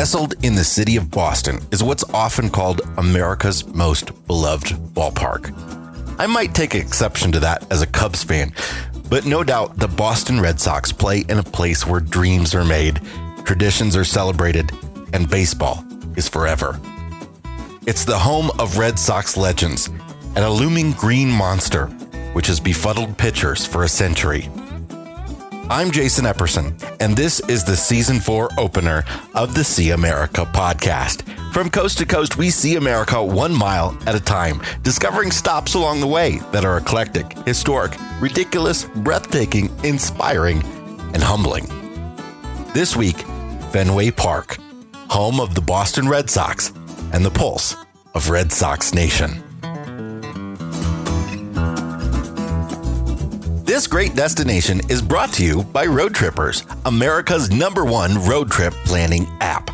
Nestled in the city of Boston is what's often called America's most beloved ballpark. I might take exception to that as a Cubs fan, but no doubt the Boston Red Sox play in a place where dreams are made, traditions are celebrated, and baseball is forever. It's the home of Red Sox legends and a looming green monster which has befuddled pitchers for a century. I'm Jason Epperson, and this is the season four opener of the See America podcast. From coast to coast, we see America one mile at a time, discovering stops along the way that are eclectic, historic, ridiculous, breathtaking, inspiring, and humbling. This week, Fenway Park, home of the Boston Red Sox and the pulse of Red Sox Nation. This great destination is brought to you by Road Trippers, America's number one road trip planning app.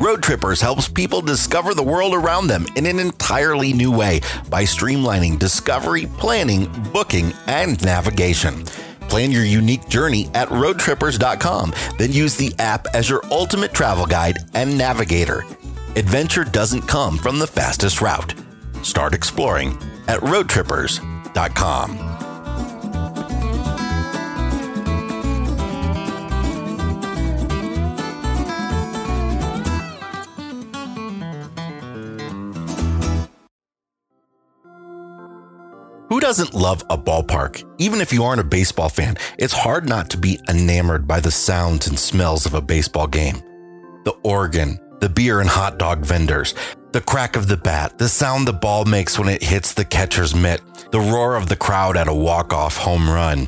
Road Trippers helps people discover the world around them in an entirely new way by streamlining discovery, planning, booking, and navigation. Plan your unique journey at roadtrippers.com, then use the app as your ultimate travel guide and navigator. Adventure doesn't come from the fastest route. Start exploring at roadtrippers.com. doesn't love a ballpark? Even if you aren't a baseball fan, it's hard not to be enamored by the sounds and smells of a baseball game. The organ, the beer and hot dog vendors, the crack of the bat, the sound the ball makes when it hits the catcher's mitt, the roar of the crowd at a walk-off home run.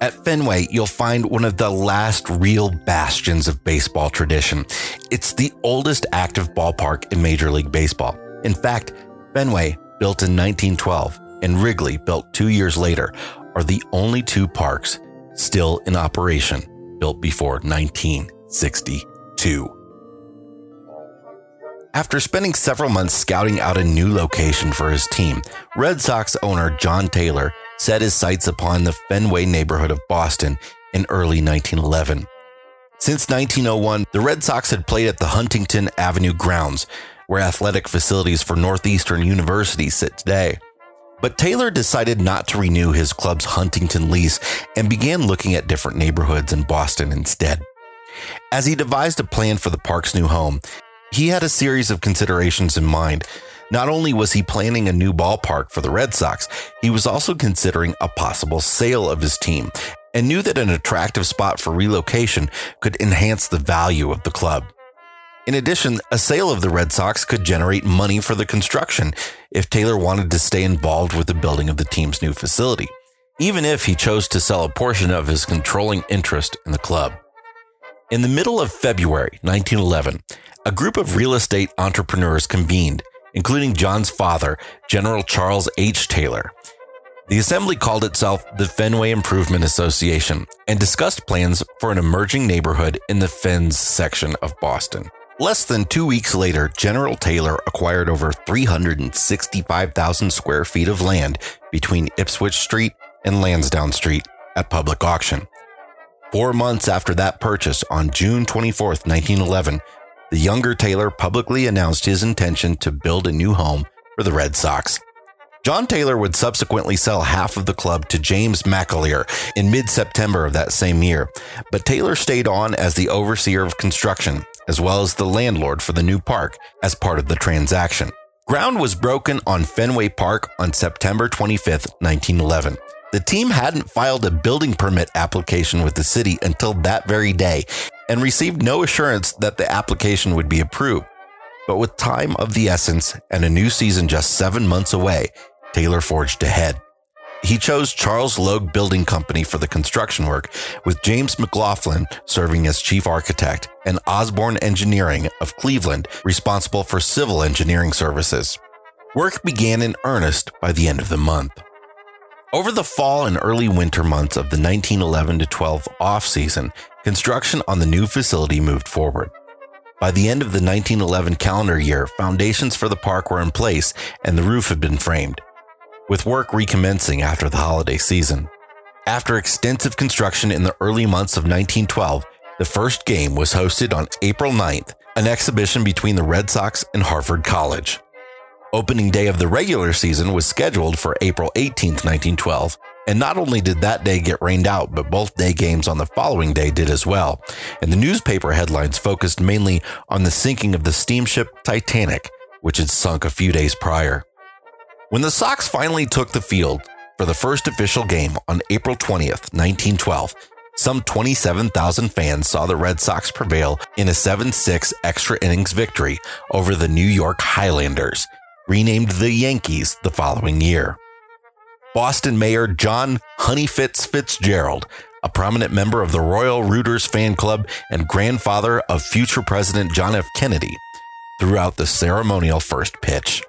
At Fenway, you'll find one of the last real bastions of baseball tradition. It's the oldest active ballpark in Major League Baseball. In fact, Fenway, built in 1912, and Wrigley, built two years later, are the only two parks still in operation built before 1962. After spending several months scouting out a new location for his team, Red Sox owner John Taylor set his sights upon the Fenway neighborhood of Boston in early 1911. Since 1901, the Red Sox had played at the Huntington Avenue grounds, where athletic facilities for Northeastern University sit today. But Taylor decided not to renew his club's Huntington lease and began looking at different neighborhoods in Boston instead. As he devised a plan for the park's new home, he had a series of considerations in mind. Not only was he planning a new ballpark for the Red Sox, he was also considering a possible sale of his team and knew that an attractive spot for relocation could enhance the value of the club. In addition, a sale of the Red Sox could generate money for the construction if Taylor wanted to stay involved with the building of the team's new facility, even if he chose to sell a portion of his controlling interest in the club. In the middle of February 1911, a group of real estate entrepreneurs convened, including John's father, General Charles H. Taylor. The assembly called itself the Fenway Improvement Association and discussed plans for an emerging neighborhood in the Fens section of Boston. Less than two weeks later, General Taylor acquired over 365,000 square feet of land between Ipswich Street and Lansdowne Street at public auction. Four months after that purchase, on June 24, 1911, the younger Taylor publicly announced his intention to build a new home for the Red Sox. John Taylor would subsequently sell half of the club to James McAleer in mid September of that same year, but Taylor stayed on as the overseer of construction as well as the landlord for the new park as part of the transaction. Ground was broken on Fenway Park on September 25, 1911. The team hadn't filed a building permit application with the city until that very day and received no assurance that the application would be approved. But with time of the essence and a new season just seven months away, Taylor forged ahead. He chose Charles Logue Building Company for the construction work, with James McLaughlin serving as chief architect and Osborn Engineering of Cleveland responsible for civil engineering services. Work began in earnest by the end of the month. Over the fall and early winter months of the 1911 12 off season, construction on the new facility moved forward. By the end of the 1911 calendar year, foundations for the park were in place and the roof had been framed with work recommencing after the holiday season. After extensive construction in the early months of 1912, The first game was hosted on April 9th, an exhibition between the Red Sox and Harvard College. Opening day of the regular season was scheduled for April 18, 1912, and not only did that day get rained out, but both day games on the following day did as well. And the newspaper headlines focused mainly on the sinking of the steamship Titanic, which had sunk a few days prior. When the Sox finally took the field for the first official game on April 20th, 1912, some 27,000 fans saw the Red Sox prevail in a 7 6 extra innings victory over the New York Highlanders renamed the Yankees the following year. Boston Mayor John Honeyfitz Fitzgerald, a prominent member of the Royal Rooters fan club and grandfather of future President John F. Kennedy, threw out the ceremonial first pitch.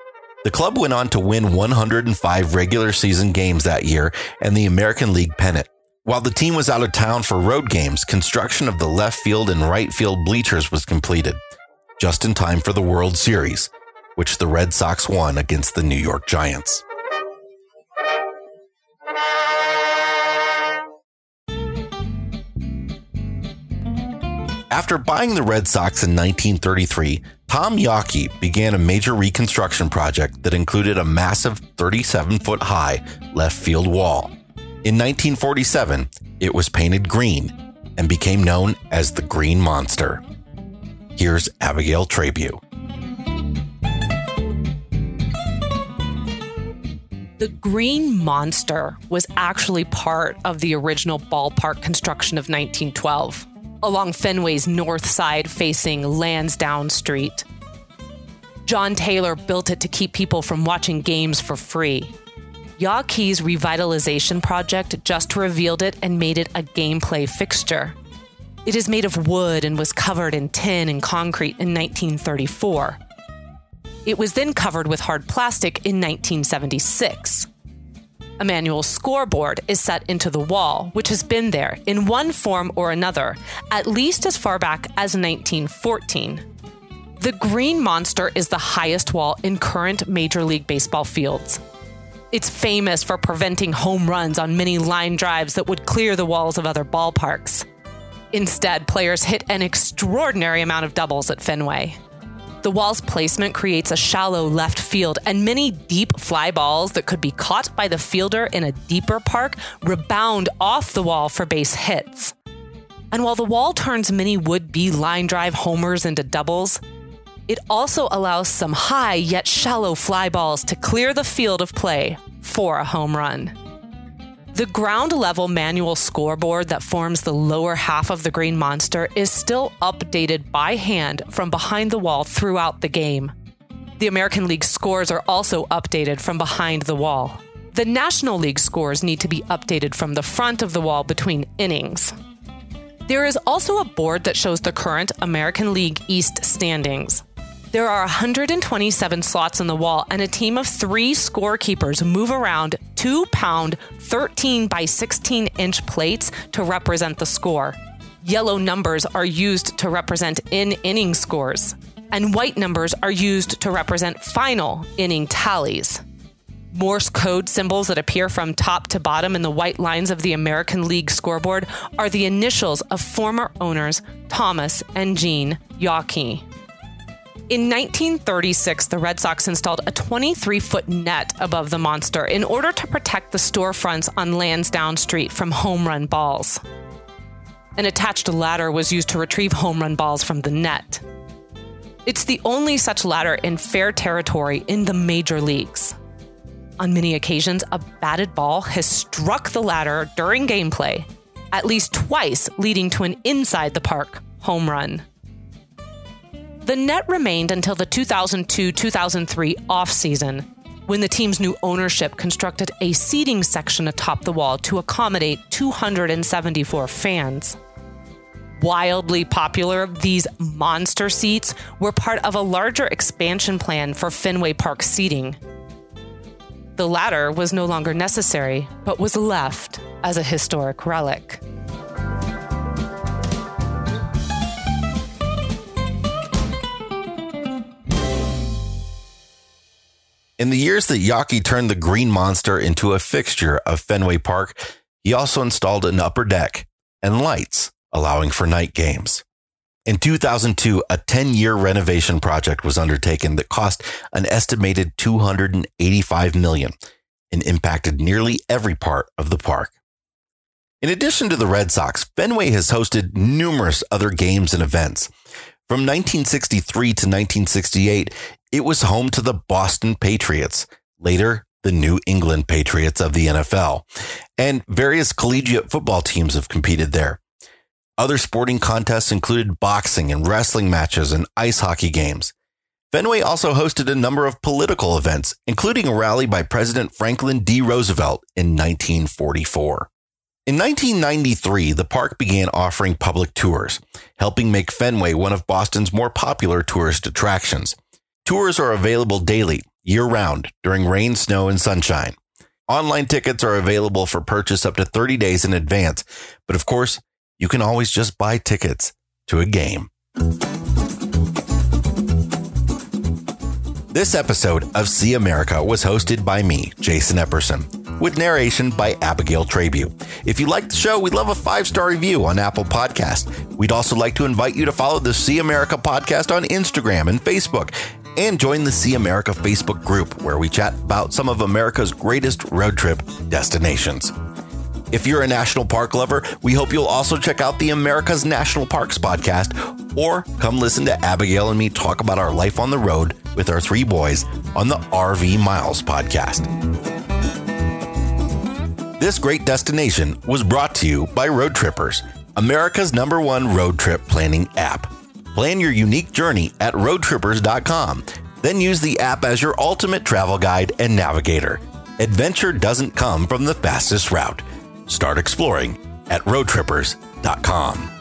The club went on to win 105 regular season games that year and the American League pennant. While the team was out of town for road games, construction of the left field and right field bleachers was completed, just in time for the World Series, which the Red Sox won against the New York Giants. After buying the Red Sox in 1933, Tom Yawkey began a major reconstruction project that included a massive 37 foot high left field wall. In 1947, it was painted green and became known as the Green Monster. Here's Abigail Trabue. The Green Monster was actually part of the original ballpark construction of 1912 along Fenway's north side facing Lansdowne Street. John Taylor built it to keep people from watching games for free. Yawkey's revitalization project just revealed it and made it a gameplay fixture. It is made of wood and was covered in tin and concrete in 1934. It was then covered with hard plastic in 1976. A manual scoreboard is set into the wall, which has been there in one form or another, at least as far back as 1914. The Green Monster is the highest wall in current Major League Baseball fields. It's famous for preventing home runs on many line drives that would clear the walls of other ballparks. Instead, players hit an extraordinary amount of doubles at Fenway. The wall's placement creates a shallow left field, and many deep fly balls that could be caught by the fielder in a deeper park rebound off the wall for base hits. And while the wall turns many would be line drive homers into doubles, it also allows some high yet shallow fly balls to clear the field of play for a home run. The ground level manual scoreboard that forms the lower half of the Green Monster is still updated by hand from behind the wall throughout the game. The American League scores are also updated from behind the wall. The National League scores need to be updated from the front of the wall between innings. There is also a board that shows the current American League East standings. There are 127 slots in the wall, and a team of three scorekeepers move around two pound, 13 by 16 inch plates to represent the score. Yellow numbers are used to represent in inning scores, and white numbers are used to represent final inning tallies. Morse code symbols that appear from top to bottom in the white lines of the American League scoreboard are the initials of former owners Thomas and Jean Yawkey. In 1936, the Red Sox installed a 23 foot net above the monster in order to protect the storefronts on Lansdowne Street from home run balls. An attached ladder was used to retrieve home run balls from the net. It's the only such ladder in fair territory in the major leagues. On many occasions, a batted ball has struck the ladder during gameplay, at least twice, leading to an inside the park home run. The net remained until the 2002 2003 offseason, when the team's new ownership constructed a seating section atop the wall to accommodate 274 fans. Wildly popular, these monster seats were part of a larger expansion plan for Fenway Park seating. The ladder was no longer necessary, but was left as a historic relic. In the years that Yawkey turned the Green Monster into a fixture of Fenway Park, he also installed an upper deck and lights allowing for night games. In 2002, a 10 year renovation project was undertaken that cost an estimated 285 million and impacted nearly every part of the park. In addition to the Red Sox, Fenway has hosted numerous other games and events. From 1963 to 1968, it was home to the Boston Patriots, later the New England Patriots of the NFL, and various collegiate football teams have competed there. Other sporting contests included boxing and wrestling matches and ice hockey games. Fenway also hosted a number of political events, including a rally by President Franklin D. Roosevelt in 1944. In 1993, the park began offering public tours, helping make Fenway one of Boston's more popular tourist attractions. Tours are available daily, year round, during rain, snow, and sunshine. Online tickets are available for purchase up to 30 days in advance, but of course, you can always just buy tickets to a game. This episode of See America was hosted by me, Jason Epperson, with narration by Abigail Trabue. If you like the show, we'd love a five star review on Apple Podcast. We'd also like to invite you to follow the See America podcast on Instagram and Facebook and join the See America Facebook group where we chat about some of America's greatest road trip destinations. If you're a national park lover, we hope you'll also check out the America's National Parks podcast or come listen to Abigail and me talk about our life on the road with our three boys on the RV Miles podcast. This great destination was brought to you by Road Trippers, America's number one road trip planning app. Plan your unique journey at roadtrippers.com. Then use the app as your ultimate travel guide and navigator. Adventure doesn't come from the fastest route. Start exploring at roadtrippers.com.